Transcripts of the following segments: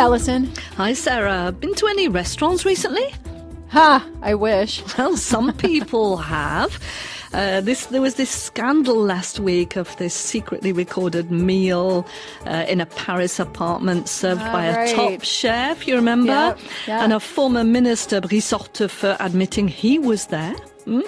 Alison. Hi, Sarah. Been to any restaurants recently? Ha, I wish. Well, some people have. Uh, this there was this scandal last week of this secretly recorded meal uh, in a Paris apartment served by a right. top chef. You remember? Yep, yeah. And a former minister, Brice Hortefeux, admitting he was there.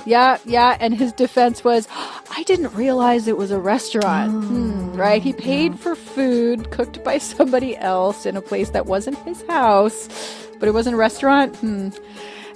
Yeah, yeah. And his defense was, I didn't realize it was a restaurant. Hmm, right? He paid for food cooked by somebody else in a place that wasn't his house, but it wasn't a restaurant. Hmm.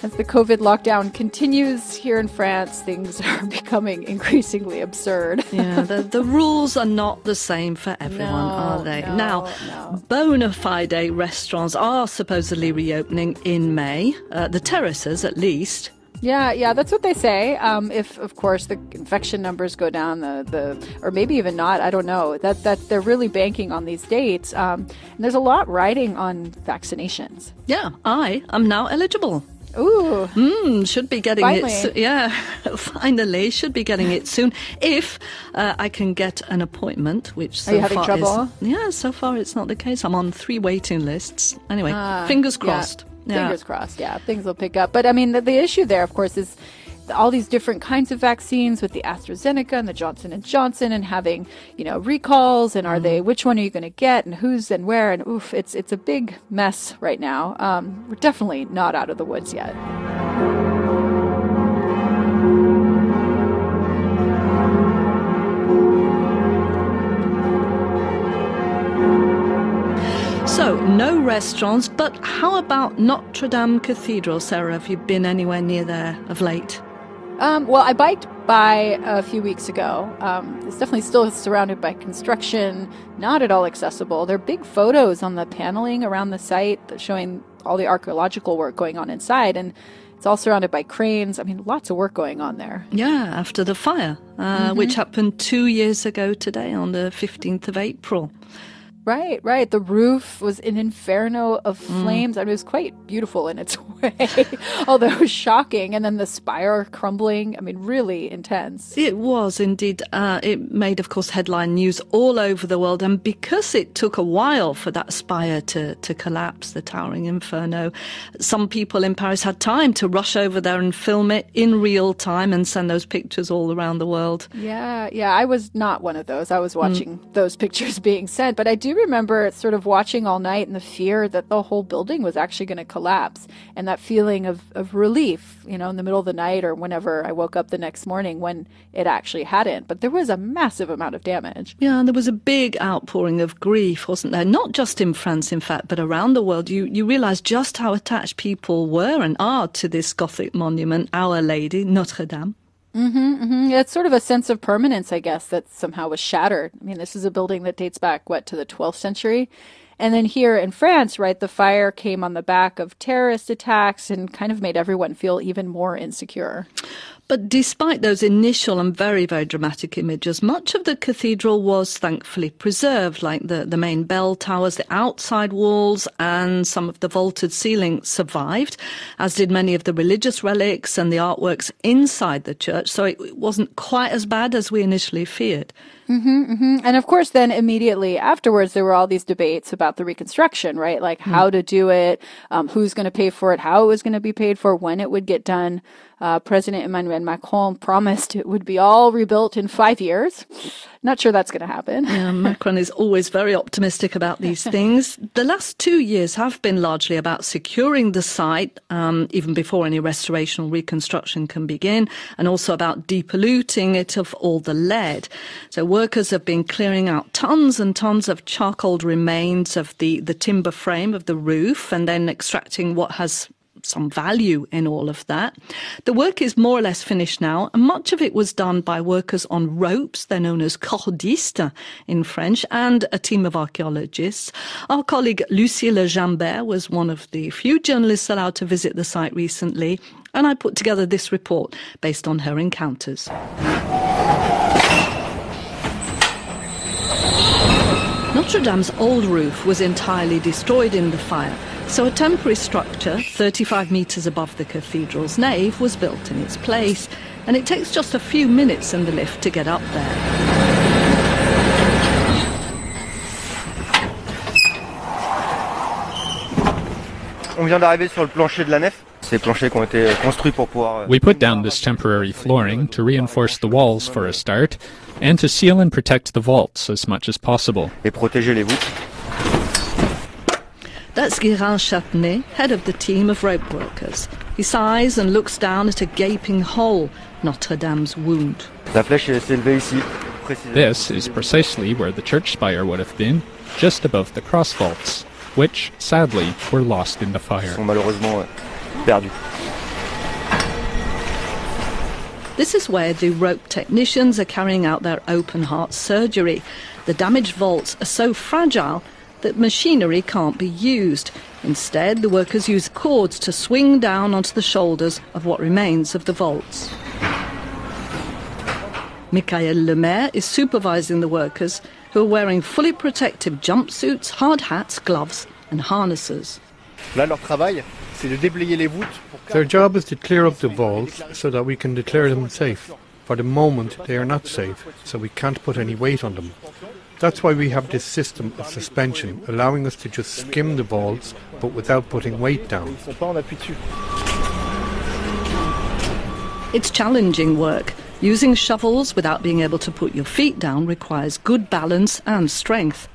As the COVID lockdown continues here in France, things are becoming increasingly absurd. Yeah, the, the rules are not the same for everyone, No, are they? no, now, no. bona fide restaurants are supposedly reopening in May, uh, the terraces at least. Yeah, yeah, that's what they say. Um, if, of course, the infection numbers go down, the, the or maybe even not, I don't know. That that they're really banking on these dates, um, and there's a lot riding on vaccinations. Yeah, I am now eligible. Ooh, Mm, should be getting Finally. it. So- yeah, finally, should be getting it soon if uh, I can get an appointment. Which so you having far trouble? Is, yeah, so far it's not the case. I'm on three waiting lists. Anyway, Ah, fingers crossed. Yeah. Fingers crossed. Yeah, things will pick up. But I mean, the, the issue there, of course, is all these different kinds of vaccines with the AstraZeneca and the Johnson and Johnson, and having you know recalls, and are they which one are you going to get, and who's and where, and oof, it's it's a big mess right now. Um, we're definitely not out of the woods yet. No restaurants, but how about Notre Dame Cathedral, Sarah? Have you been anywhere near there of late? Um, well, I biked by a few weeks ago. Um, it's definitely still surrounded by construction, not at all accessible. There are big photos on the paneling around the site showing all the archaeological work going on inside, and it's all surrounded by cranes. I mean, lots of work going on there. Yeah, after the fire, uh, which happened two years ago today on the 15th of April. Right, right. The roof was an inferno of flames. I mean, it was quite beautiful in its way, although it was shocking. And then the spire crumbling. I mean, really intense. It was indeed. Uh, it made, of course, headline news all over the world. And because it took a while for that spire to, to collapse, the towering inferno, some people in Paris had time to rush over there and film it in real time and send those pictures all around the world. Yeah, yeah, I was not one of those. I was watching those pictures being sent, but I do remember sort of watching all night and the fear that the whole building was actually going to collapse and that feeling of, of relief, you know, in the middle of the night or whenever I woke up the next morning when it actually hadn't. But there was a massive amount of damage. Yeah, and there was a big outpouring of grief, wasn't there? Not just in France, in fact, but around the world. You you realise just how attached people were and are to this Gothic monument, Our Lady, Notre Dame. Mm, It's sort of a sense of permanence, I guess, that somehow was shattered. I mean, this is a building that dates back, what, to the 12th century? And then here in France, right, the fire came on the back of terrorist attacks and kind of made everyone feel even more insecure. But despite those initial and very, very dramatic images, much of the cathedral was thankfully preserved, like the, the main bell towers, the outside walls, and some of the vaulted ceiling survived, as did many of the religious relics and the artworks inside the church. So it, it wasn't quite as bad as we initially feared. And of course, then immediately afterwards, there were all these debates about the reconstruction, right? Like how to do it, um, who's going to pay for it, how it was going to be paid for, when it would get done. Uh, President Emmanuel Macron promised it would be all rebuilt in five years. Not sure that's going to happen. Yeah, Macron is always very optimistic about these things. The last two years have been largely about securing the site, um, even before any restoration or reconstruction can begin, and also about depolluting it of all the lead. So workers have been clearing out tons and tons of charcoal remains of the, the timber frame of the roof and then extracting what has some value in all of that. The work is more or less finished now, and much of it was done by workers on ropes. They're known as cordistes in French, and a team of archaeologists. Our colleague Lucile Gimberg was one of the few journalists allowed to visit the site recently, and I put together this report based on her encounters. Notre Dame's old roof was entirely destroyed in the fire, so a temporary structure 35 metres above the cathedral's nave was built in its place, and it takes just a few minutes in the lift to get up there. On vient d'arriver sur le plancher de la nef. Ces planchers qui ont été construits pour pouvoir. Euh, we put down this temporary flooring to reinforce the walls for a start and to seal and protect the vaults as much as possible. Et protéger les voûtes. That's Guérin Châtenay, head of the team of rope workers. He sighs and looks down at a gaping hole, Notre Dame's wound. La flèche s'est élevée ici. This is precisely where the church spire would have been, just above the cross vaults, which, sadly, were lost in the fire. Euh, This is where the rope technicians are carrying out their open heart surgery. The damaged vaults are so fragile that machinery can't be used. Instead, the workers use cords to swing down onto the shoulders of what remains of the vaults. Michael Lemaire is supervising the workers who are wearing fully protective jumpsuits, hard hats, gloves, and harnesses. Là, leur travail, c'est de déblayer les voûtes. Their job is to clear up the vaults so that we can declare them safe. For the moment, they are not safe, so we can't put any weight on them. That's why we have this system of suspension, allowing us to just skim the vaults, but without putting weight down. It's challenging work. Using shovels without being able to put your feet down requires good balance and strength.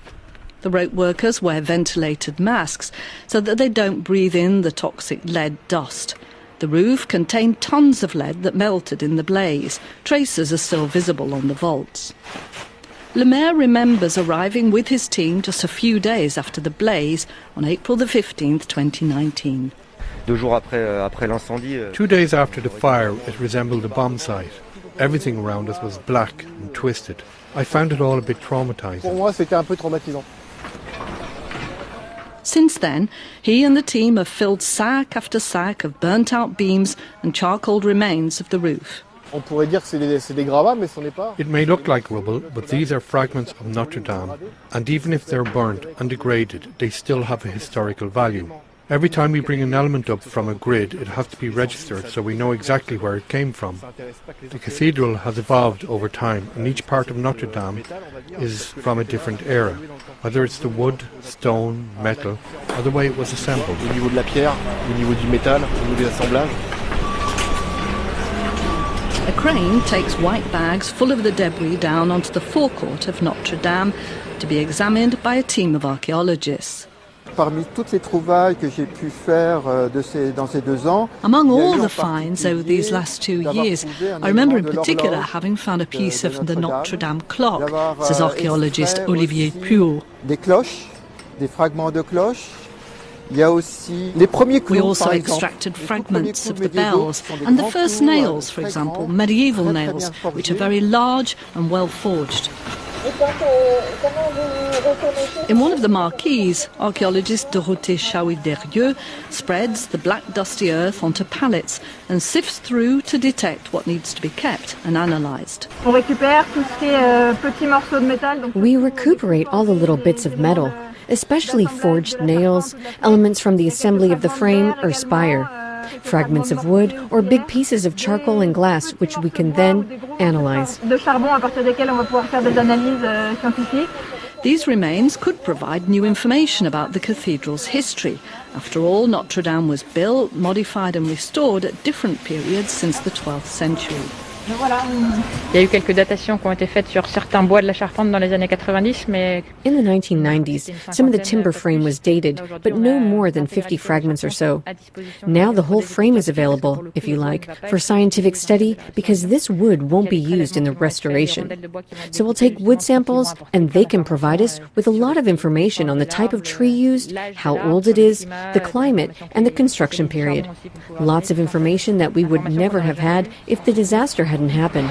The rope workers wear ventilated masks so that they don't breathe in the toxic lead dust. The roof contained tons of lead that melted in the blaze. Traces are still visible on the vaults. Lemaire remembers arriving with his team just a few days after the blaze on April the 15th, 2019. Deux jours après, euh, après l'incendie. euh, Two days after the fire, it resembled a bomb site. Everything around us was black and twisted. I found it all a bit traumatizing. Since then, he and the team have filled sack after sack of burnt out beams and charcoal remains of the roof. On pourrait dire que c'est des, c'est des gravats, mais ce n'est pas. It may look like rubble, but these are fragments of Notre Dame, and even if they're burnt and degraded, they still have a historical value. Every time we bring an element up from a grid, it has to be registered so we know exactly where it came from. The cathedral has evolved over time, and each part of Notre Dame is from a different era, whether it's the wood, stone, metal, or the way it was assembled. Au niveau de la pierre, au niveau du métal, au niveau des assemblages. A crane takes white bags full of the debris down onto the forecourt of Notre Dame to be examined by a team of archaeologists. Parmi toutes les trouvailles que j'ai pu faire euh, de ces, dans ces deux ans, Among il y a eu all the finds over these last two years, I remember in particular having found a piece of the Notre Dame clock, euh, says euh, archaeologist Olivier Puaux. des cloches, des fragments de cloches. Il y a aussi les premiers clous, We also extracted fragments of the bells and the first euh, nails, for example, medieval nails, which are very large and well forged. In one of the marquees, archaeologist Dorothée Chaoui-Derieux spreads the black dusty earth onto pallets and sifts through to detect what needs to be kept and analysed. On récupère tout ce qui est euh, petits morceaux de métal. Donc We recuperate all the little bits of metal, especially forged nails, elements from the assembly of the frame or spire, fragments of wood, or big pieces of charcoal and glass, which we can then analyze. de charbon à partir desquels on va pouvoir faire des analyses euh, scientifiques. These remains could provide new information about the cathedral's history. After all, Notre Dame was built, modified, and restored at different periods since the 12th century. Il y a eu quelques datations qui ont été faites sur certains bois de la charpente dans les années 90, mais In the 1990s, some of the timber frame was dated, but no more than 50 fragments or so. Now the whole frame is available, if you like, for scientific study because this wood won't be used in the restoration. So we'll take wood samples and they can provide us with a lot of information on the type of tree used, how old it is, the climate, and the construction period. Lots of information that we would never have had if the disaster hadn't happened.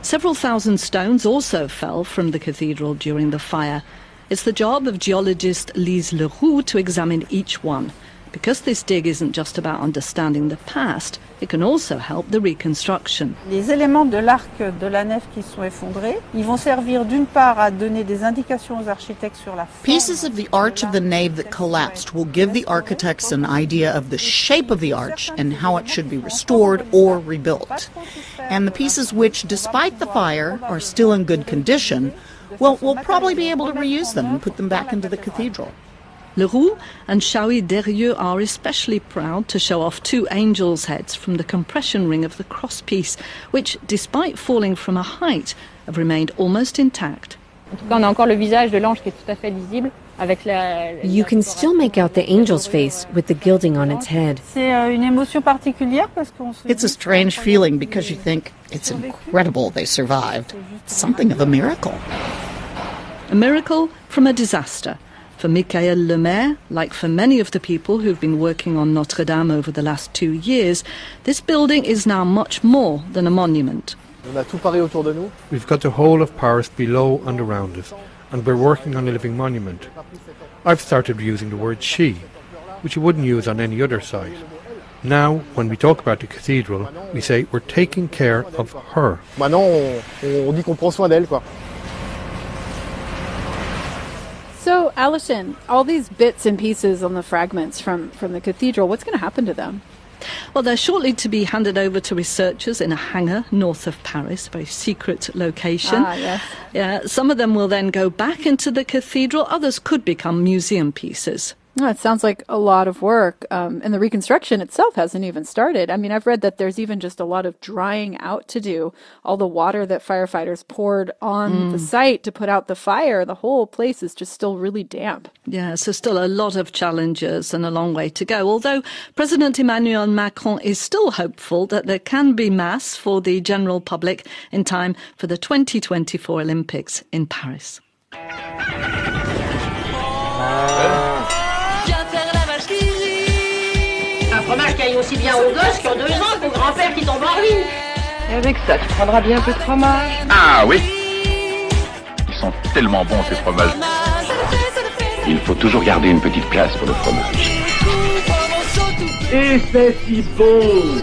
Several thousand stones also fell from the cathedral during the fire. It's the job of geologist Lise Leroux to examine each one. Because this dig isn't just about understanding the past, it can also help the reconstruction. Les éléments de l'arc de la nef qui sont effondrés, ils vont servir d'une part à donner des indications aux architectes sur la forme. Pieces of the arch of the nave that collapsed will give the architects an idea of the shape of the arch and how it should be restored or rebuilt. And the pieces which, despite the fire, are still in good condition, well, we'll probably be able to reuse them and put them back into the cathedral. Leroux and Chaoui Derieux are especially proud to show off two angels' heads from the compression ring of the crosspiece, which, despite falling from a height, have remained almost intact. En tout cas, on a encore le visage de l'ange qui est tout à fait lisible. Avec la, You can still make out the angel's face with the gilding on its head. C'est euh, une émotion particulière parce qu'on se It's a strange feeling because you think it's incredible they survived. Something of a miracle. A miracle from a disaster. For Michael Lemaire, like for many of the people who've been working on Notre Dame over the last two years, this building is now much more than a monument. On a tout Paris autour de nous. We've got the whole of Paris below and around us, and we're working on a living monument. I've started using the word she, which you wouldn't use on any other site. Now, when we talk about the cathedral, we say we're taking care of her. Maintenant, on, on dit qu'on prend soin d'elle, quoi. So, Alison, all these bits and pieces on the fragments from, from the cathedral, what's going to happen to them? Well, they're shortly to be handed over to researchers in a hangar north of Paris, a very secret location. Ah, yes. Yeah, some of them will then go back into the cathedral, others could become museum pieces. No, it sounds like a lot of work. Um, and the reconstruction itself hasn't even started. I mean, I've read that there's even just a lot of drying out to do. All the water that firefighters poured on the Mm. site to put out the fire, the whole place is just still really damp. Yeah, so still a lot of challenges and a long way to go. Although President Emmanuel Macron is still hopeful that there can be mass for the general public in time for the 2024 Olympics in Paris. Aussi bien aux gosses qui ont deux ans qu'au grand-père qui tombe en ruine. Et avec ça, tu prendras bien un peu de fromage. Ah oui Ils sont tellement bons ces fromages. Il faut toujours garder une petite place pour le fromage. Et c'est si bon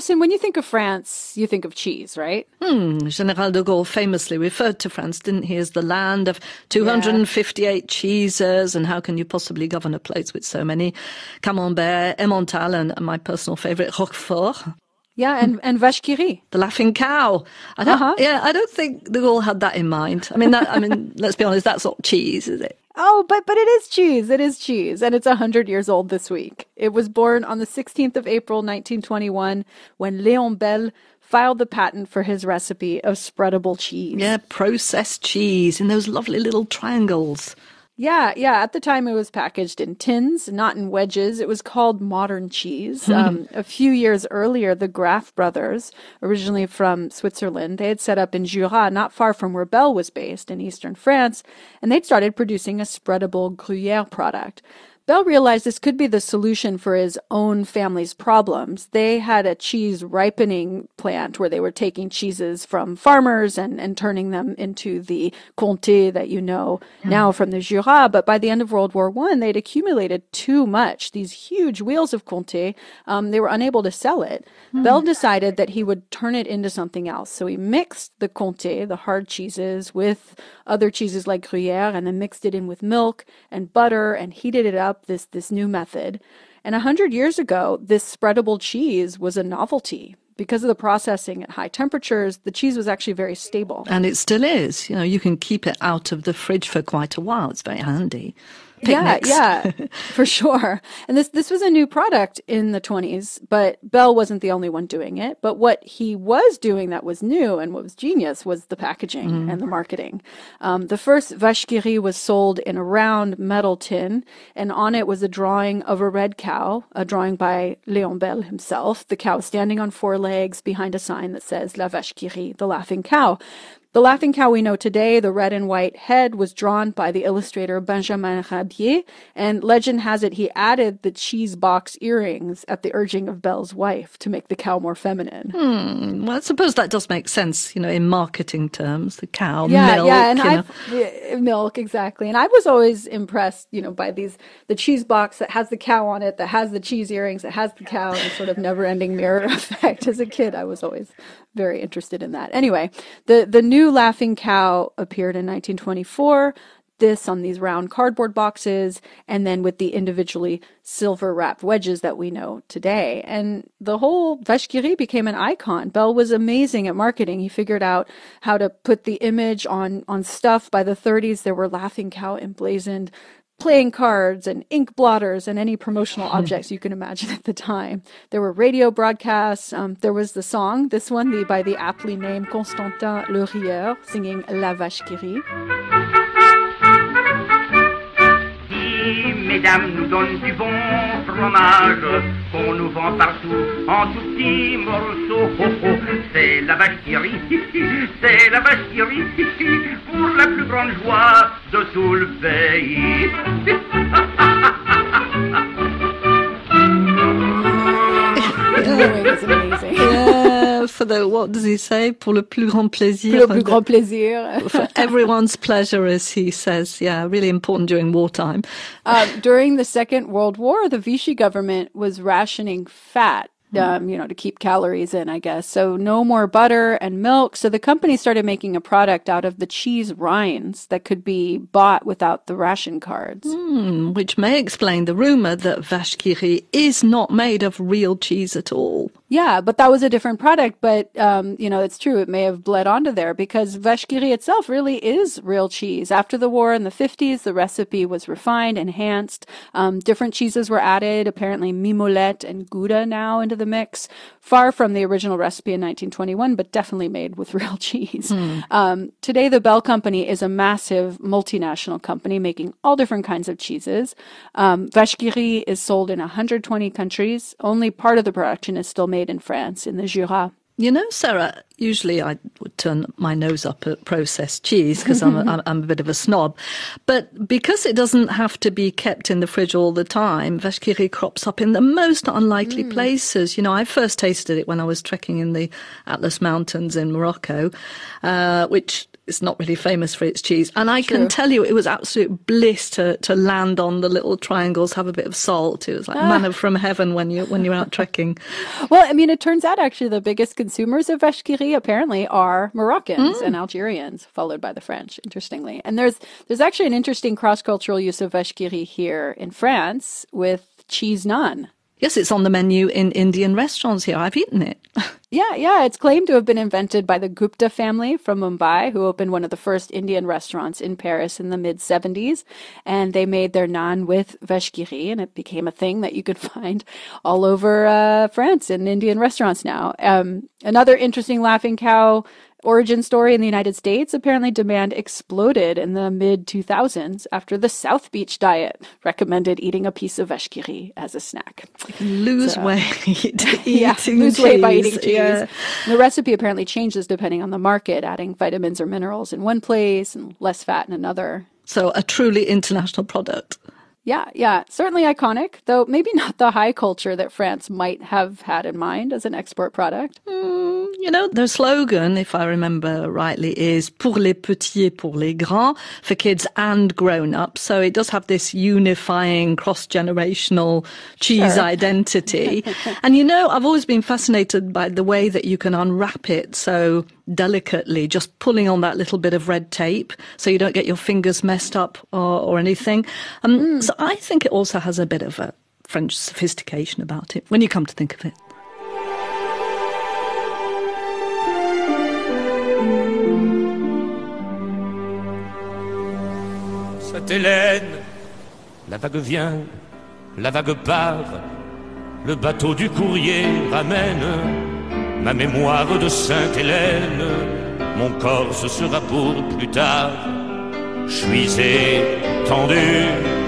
Alison, when you think of France, you think of cheese, right? Hmm, General de Gaulle famously referred to France, didn't he, as the land of 258 cheeses, and how can you possibly govern a place with so many? Camembert, Emmental, and my personal favourite, Roquefort. Yeah, and, and vache qui rit. The laughing cow. I don't, Uh-huh. Yeah, I don't think de Gaulle had that in mind. I mean, that, I mean, let's be honest, that's not cheese, is it? Oh, but but it is cheese. It is cheese, and it's hundred years old this week. It was born on the sixteenth of April, nineteen twenty-one, when Léon Bel filed the patent for his recipe of spreadable cheese. Yeah, processed cheese in those lovely little triangles. Yeah, yeah. At the time, it was packaged in tins, not in wedges. It was called modern cheese. Um, a few years earlier, the Graff brothers, originally from Switzerland, they had set up in Jura, not far from where Bel was based in eastern France, and they'd started producing a spreadable Gruyere product. Bel realized this could be the solution for his own family's problems. They had a cheese ripening plant where they were taking cheeses from farmers and, and turning them into the Comté that you know now from the Jura. But by the end of World War One, they'd accumulated too much. These huge wheels of Comté, um, they were unable to sell it. Bel decided that he would turn it into something else. So he mixed the Comté, the hard cheeses, with other cheeses like Gruyere, and then mixed it in with milk and butter and heated it up this this new method. And a hundred years ago, this spreadable cheese was a novelty. Because of the processing at high temperatures, the cheese was actually very stable. And it still is. You know, you can keep it out of the fridge for quite a while. It's very handy. Yeah, Picnics. yeah, for sure. And this this was a new product in the 20s, but Bel wasn't the only one doing it. But what he was doing that was new and what was genius was the packaging Mm. and the marketing. Um, the first vache qui was sold in a round metal tin, and on it was a drawing of a red cow, a drawing by Léon Bel himself. The cow standing on four legs behind a sign that says La vache qui the laughing cow. The laughing cow we know today, the red and white head, was drawn by the illustrator Benjamin Rabier, and legend has it he added the cheese box earrings at the urging of Bel's wife to make the cow more feminine. Hmm. Well, I suppose that does make sense, you know, in marketing terms. The cow, yeah, milk, yeah, and you know. Yeah, milk exactly. And I was always impressed, you know, by these the cheese box that has the cow on it, that has the cheese earrings, that has the cow, and sort of never-ending mirror effect. As a kid, I was always very interested in that. Anyway, the the new laughing cow appeared in 1924. this on these round cardboard boxes and then with the individually silver wrapped wedges that we know today. And the whole Vache qui became an icon. Bel was amazing at marketing. He figured out how to put the image on, on stuff. By the 30s, there were laughing cow emblazoned playing cards and ink blotters and any promotional objects you can imagine at the time. There were radio broadcasts. Um, there was the song, this one the, by the aptly named Constantin Le Rieur, singing La Vache qui rit. Mesdames nous donnent du bon fromage qu'on nous vend partout en tout petits morceaux. C'est la vache qui rit, c'est la vache qui rit, pour la plus grande joie de tout le pays. the what does he say? Pour le plus grand plaisir. Pour le plus grand plaisir. for everyone's pleasure, as he says. Yeah, really important during wartime. Um, during the Second World War, the Vichy government was rationing fat um, you know, to keep calories in, I guess. So no more butter and milk. So the company started making a product out of the cheese rinds that could be bought without the ration cards. Mm, which may explain the rumor that vache qui rit is not made of real cheese at all. Yeah, but that was a different product. But, um, you know, it's true. It may have bled onto there because vache qui itself really is real cheese. After the war in the 50s, the recipe was refined, enhanced. Um, different cheeses were added, apparently mimolette and Gouda now into the mix. Far from the original recipe in 1921, but definitely made with real cheese. Hmm. Um, today, the Bel Company is a massive multinational company making all different kinds of cheeses. Um, vache qui is sold in 120 countries. Only part of the production is still made in France, in the Jura. You know, Sarah, usually I would turn my nose up at processed cheese because I'm, a, I'm a bit of a snob. But because it doesn't have to be kept in the fridge all the time, rit crops up in the most unlikely Mm. places. You know, I first tasted it when I was trekking in the Atlas Mountains in Morocco, uh, which is not really famous for its cheese. And I True. can tell you it was absolute bliss to, to land on the little triangles, have a bit of salt. It was like Ah. manna from heaven when you when you're out trekking. Well, I mean, it turns out actually the biggest consumers of rit apparently are Moroccans Mm. and Algerians, followed by the French, interestingly. And there's there's actually an interesting cross cultural use of rit here in France with cheese naan. Yes, it's on the menu in Indian restaurants here. I've eaten it. Yeah, yeah, it's claimed to have been invented by the Gupta family from Mumbai, who opened one of the first Indian restaurants in Paris in the mid 70s. And they made their naan with rit, and it became a thing that you could find all over uh, France in Indian restaurants now. Um, another interesting laughing cow origin story in the United States apparently demand exploded in the mid 2000s after the South Beach diet recommended eating a piece of rit as a snack. Lose So- weight yeah, eating lose weight by eating cheese. cheese. Yeah. The recipe apparently changes depending on the market, adding vitamins or minerals in one place and less fat in another. So a truly international product. Yeah, yeah, certainly iconic, though maybe not the high culture that France might have had in mind as an export product. You know, their slogan, if I remember rightly, is pour les petits et pour les grands, for kids and grown ups. So it does have this unifying cross generational cheese Sure. identity. and you know, I've always been fascinated by the way that you can unwrap it so delicately, just pulling on that little bit of red tape so you don't get your fingers messed up or, or anything. Um, So I think it also has a bit of a French sophistication about it when you come to think of it. Sainte-Hélène, la vague vient, la vague part, le bateau du courrier ramène ma mémoire de Sainte-Hélène, mon corps ce sera pour plus tard. Je suis étendu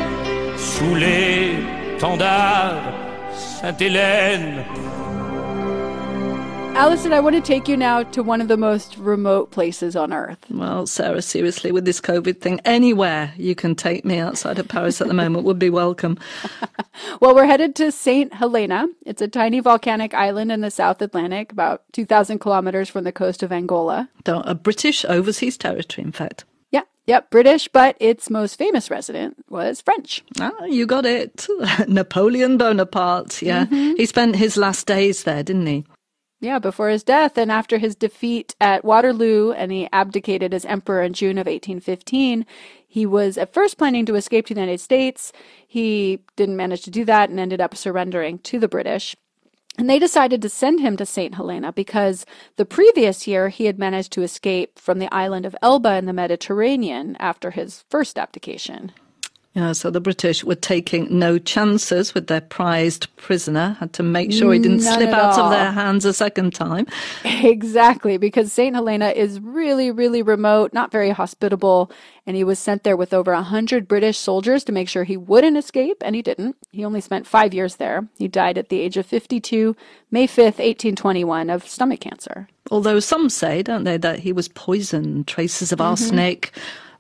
sous l'étendard, Sainte-Hélène. Alison, I want to take you now to one of the most remote places on earth. Well, Sarah, seriously, with this COVID thing, anywhere you can take me outside of Paris at the moment would be welcome. Well, we're headed to St. Helena. It's a tiny volcanic island in the South Atlantic, about 2,000 kilometers from the coast of Angola. Don't- A British overseas territory, in fact. Yep, British, but its most famous resident was French. Ah, you got it. Napoleon Bonaparte, yeah. Mhm. He spent his last days there, didn't he? Yeah, before his death and after his defeat at Waterloo and he abdicated as emperor in June of 1815, he was at first planning to escape to the United States. He didn't manage to do that and ended up surrendering to the British. And they decided to send him to St. Helena because the previous year he had managed to escape from the island of Elba in the Mediterranean after his first abdication. Yeah, so the British were taking no chances with their prized prisoner, had to make sure he didn't None slip out all. of their hands a second time. Exactly, because St. Helena is really, really remote, not very hospitable, and he was sent there with over a hundred British soldiers to make sure he wouldn't escape, and he didn't. He only spent five years there. He died at the age of 52, May 5th, 1821, of stomach cancer. Although some say, don't they, that he was poisoned, traces of Mhm. arsenic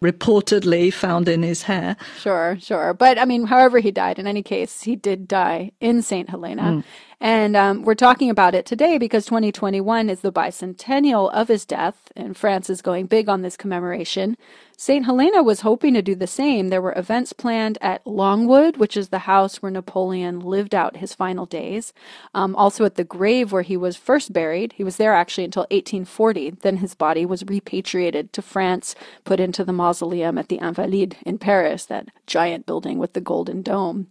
reportedly found in his hair. Sure, sure. But I mean, however he died, in any case, he did die in St. Helena. Mm. And um, we're talking about it today because 2021 is the bicentennial of his death, and France is going big on this commemoration. St. Helena was hoping to do the same. There were events planned at Longwood, which is the house where Napoleon lived out his final days. Um, also at the grave where he was first buried. He was there actually until 1840. Then his body was repatriated to France, put into the mausoleum at the Invalides in Paris, that giant building with the golden dome.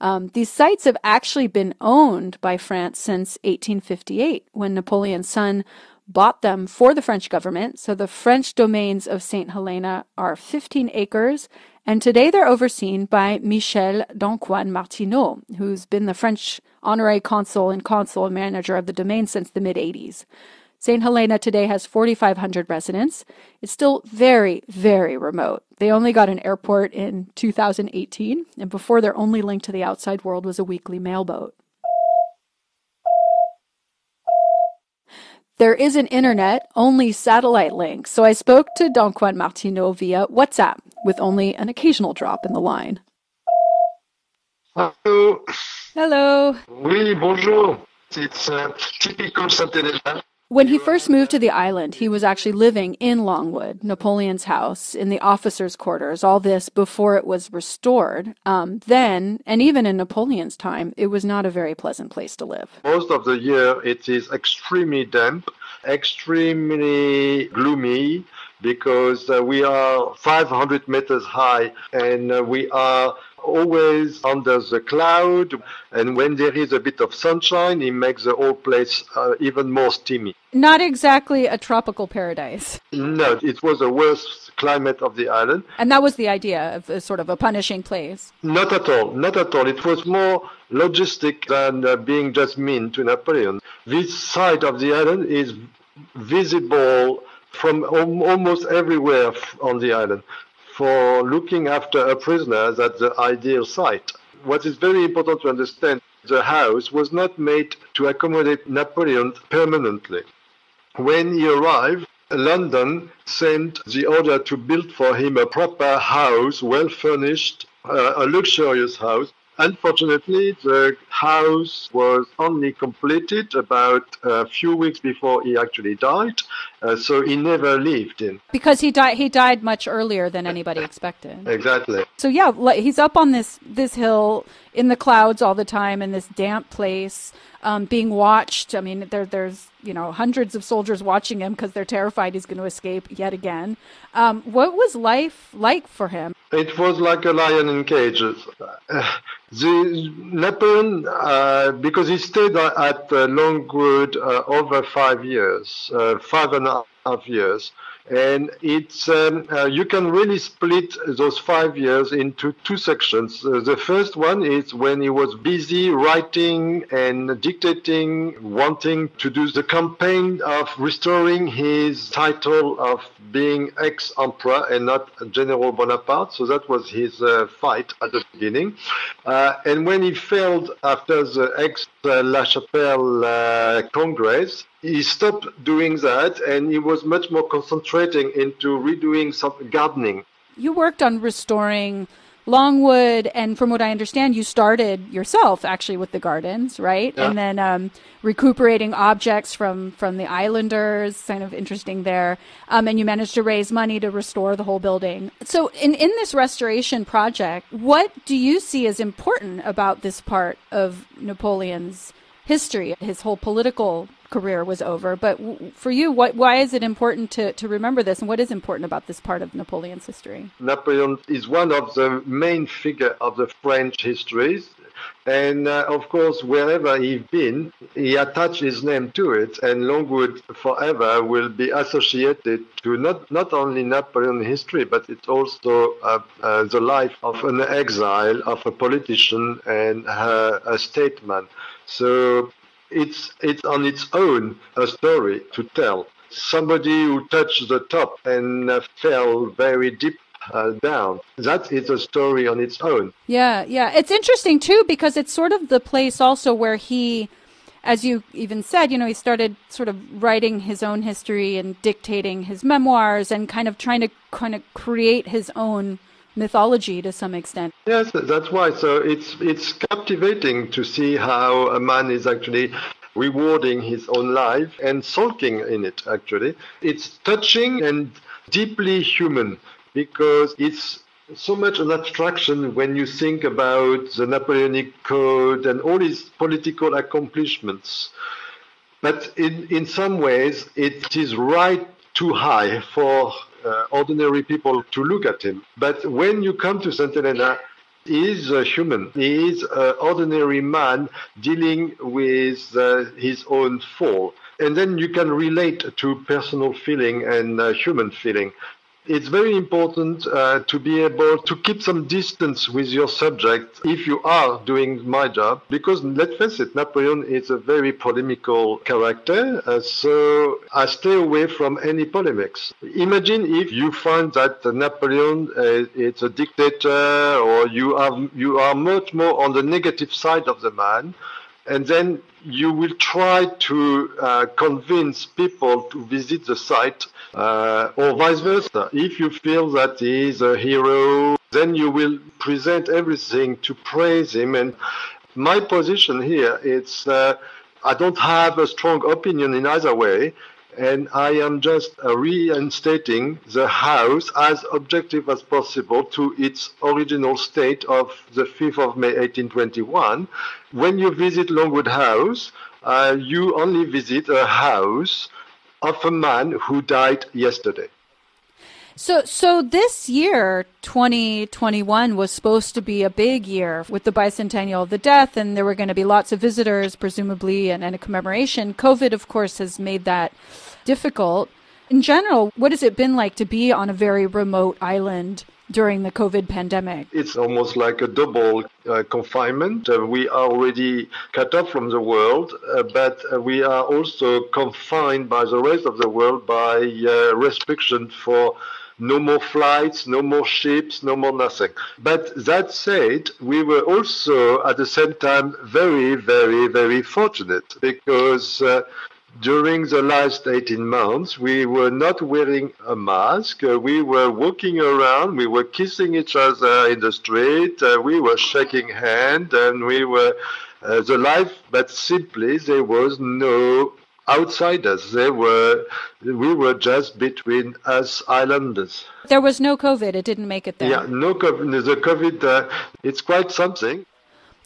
Um, these sites have actually been owned by France since 1858, when Napoleon's son bought them for the French government. So the French domains of St. Helena are 15 acres, and today they're overseen by Michel Dancoisne-Martineau, who's been the French honorary consul and consul and manager of the domain since the mid 80s. St. Helena today has 4,500 residents. It's still very, very remote. They only got an airport in 2018, and before their only link to the outside world was a weekly mailboat. There is an internet only satellite link, so I spoke to Dancoisne-Martineau via WhatsApp with only an occasional drop in the line. Hello. Hello. Oui, bonjour. It's uh, typical Saint-Helena. When he first moved to the island, he was actually living in Longwood, Napoleon's house, in the officers' quarters, all this before it was restored. Um, then, and even in Napoleon's time, it was not a very pleasant place to live. Most of the year it is extremely damp, extremely gloomy because uh, we are 500 meters high and uh, we are always under the cloud and when there is a bit of sunshine it makes the whole place uh, even more steamy. Not exactly a tropical paradise. No, it was the worst climate of the island. And that was the idea of a, sort of a punishing place. Not at all, not at all. It was more logistic than uh, being just mean to Napoleon. This side of the island is visible from al- almost everywhere on the island. For looking after a prisoner, that's the ideal site. What is very important to understand, the house was not made to accommodate Napoleon permanently. When he arrived, London sent the order to build for him a proper house, well furnished, uh, a luxurious house. Unfortunately, the house was only completed about a few weeks before he actually died, uh, so he never lived in. Because he died he died much earlier than anybody expected. Exactly. So yeah, he's up on this this hill in the clouds all the time in this damp place, um, being watched. I mean, there there's you know hundreds of soldiers watching him because they're terrified he's going to escape yet again. Um, what was life like for him? It was like a lion in cages. The Napoleon, uh, because he stayed at uh, Longwood uh, over five years, uh, five and a half years, and it's um, uh, you can really split those five years into two sections. Uh, the first one is when he was busy writing and dictating, wanting to do the campaign of restoring his title of being ex-emperor and not General Bonaparte. So that was his uh, fight at the beginning. Uh, and when he failed after the Aix-La Chapelle uh, Congress, he stopped doing that and he was much more concentrating into redoing some gardening. You worked on restoring Longwood, and from what I understand, you started yourself actually with the gardens, right? Yeah. And then um, recuperating objects from from the islanders, kind of interesting there. Um, and you managed to raise money to restore the whole building. So, in in this restoration project, what do you see as important about this part of Napoleon's history, his whole political career was over. But w- for you, what, why is it important to, to remember this, and what is important about this part of Napoleon's history? Napoleon is one of the main figure of the French histories. And uh, of course, wherever he's been, he attached his name to it, and Longwood forever will be associated to not, not only Napoleon history, but it's also uh, uh, the life of an exile, of a politician, and a statesman. So it's it's on its own a story to tell. Somebody who touched the top and uh, fell very deep uh, down. That is a story on its own. Yeah, yeah. It's interesting too because it's sort of the place also where he, as you even said, you know, he started sort of writing his own history and dictating his memoirs and kind of trying to kind of create his own mythology to some extent. Yes, that's why. So it's it's captivating to see how a man is actually rewarding his own life and sulking in it actually it's touching and deeply human because it's so much an abstraction when you think about the Napoleonic Code and all his political accomplishments. But in, in some ways, it is right too high for uh, ordinary people to look at him. But when you come to St. Helena, he is a human. He is an ordinary man dealing with uh, his own fall. And then you can relate to personal feeling and uh, human feeling it's very important uh, to be able to keep some distance with your subject if you are doing my job, because let's face it, Napoleon is a very polemical character, uh, so I stay away from any polemics. Imagine if you find that Napoleon uh, is a dictator, or you are you are much more on the negative side of the man and then you will try to uh, convince people to visit the site uh, or vice versa. If you feel that he is a hero, then you will present everything to praise him. And my position here is uh, I don't have a strong opinion in either way and I am just uh, reinstating the house as objective as possible to its original state of the 5th of May 1821. When you visit Longwood House, uh, you only visit a house of a man who died yesterday. So, so this year, 2021, was supposed to be a big year with the bicentennial of the death, and there were going to be lots of visitors, presumably, and, and a commemoration. COVID, of course, has made that difficult. In general, what has it been like to be on a very remote island during the COVID pandemic? It's almost like a double uh, confinement. Uh, we are already cut off from the world, uh, but uh, we are also confined by the rest of the world by uh, restriction for no more flights, no more ships, no more nothing. But that said, we were also at the same time very, very, very fortunate because uh, during the last 18 months, we were not wearing a mask. Uh, we were walking around. We were kissing each other in the street. Uh, we were shaking hands and we were uh, the life, but simply there was no outsiders. They were, we were just between us islanders. There was no COVID. It didn't make it there. Yeah, no COVID. The COVID, uh, it's quite something.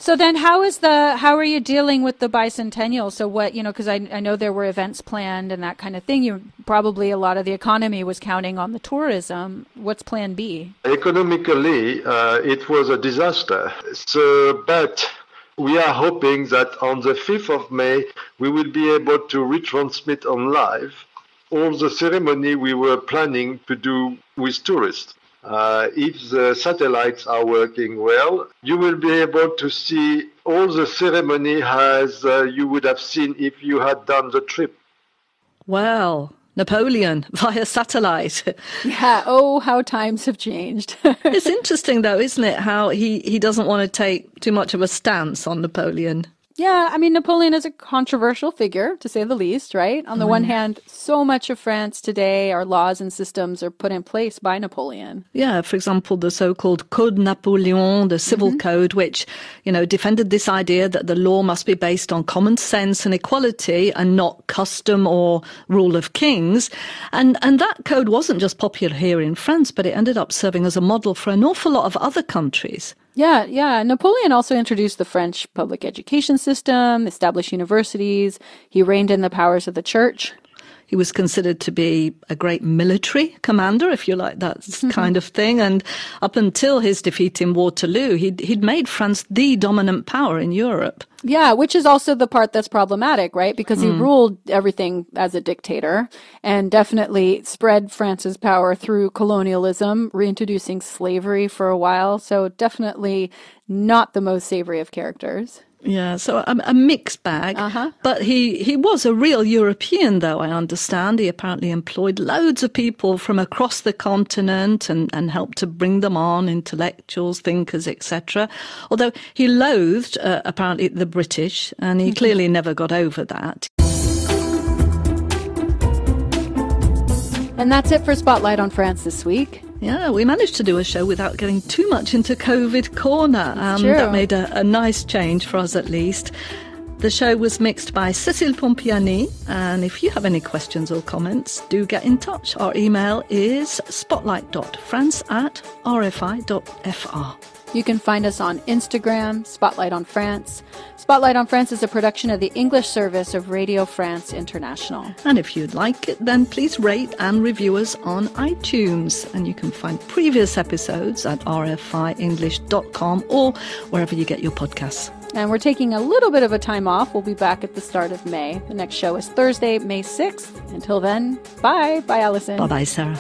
So then, how is the how are you dealing with the bicentennial? So what you know, because I, I know there were events planned and that kind of thing. You probably a lot of the economy was counting on the tourism. What's Plan B? Economically, uh, it was a disaster. So, but we are hoping that on the 5th of May we will be able to retransmit on live all the ceremony we were planning to do with tourists. Uh, if the satellites are working well, you will be able to see all the ceremony as uh, you would have seen if you had done the trip. Well, Napoleon via satellite. Yeah. Oh, how times have changed. it's interesting, though, isn't it? How he, he doesn't want to take too much of a stance on Napoleon. Yeah, I mean, Napoleon is a controversial figure, to say the least, right? On the mm. one hand, so much of France today, our laws and systems are put in place by Napoleon. Yeah, for example, the so-called Code Napoleon, the civil mm-hmm. code, which, you know, defended this idea that the law must be based on common sense and equality and not custom or rule of kings. And, and that code wasn't just popular here in France, but it ended up serving as a model for an awful lot of other countries. Yeah, yeah. Napoleon also introduced the French public education system, established universities. He reined in the powers of the church. He was considered to be a great military commander, if you like that kind of thing. And up until his defeat in Waterloo, he'd, he'd made France the dominant power in Europe. Yeah, which is also the part that's problematic, right? Because he Mm. ruled everything as a dictator and definitely spread France's power through colonialism, reintroducing slavery for a while. So definitely not the most savory of characters. Yeah, so a, a mixed bag. But he, he was a real European, though, I understand. He apparently employed loads of people from across the continent and, and helped to bring them on, intellectuals, thinkers, etc. Although he loathed, uh, apparently, the British, and he clearly never got over that. And that's it for Spotlight on France this week. Yeah, we managed to do a show without getting too much into COVID corner. Um, that made a, a nice change for us at least. The show was mixed by Cécile Pompéani, and if you have any questions or comments, do get in touch. Our email is spotlight.france at rfi.fr. You can find us on Instagram, Spotlight on France. Spotlight on France is a production of the English service of Radio France International. And if you'd like it, then please rate and review us on iTunes. And you can find previous episodes at rfienglish.com or wherever you get your podcasts. And we're taking a little bit of a time off. We'll be back at the start of May. The next show is Thursday, May 6th. Until then, bye. Bye, Alison. Bye bye, Sarah.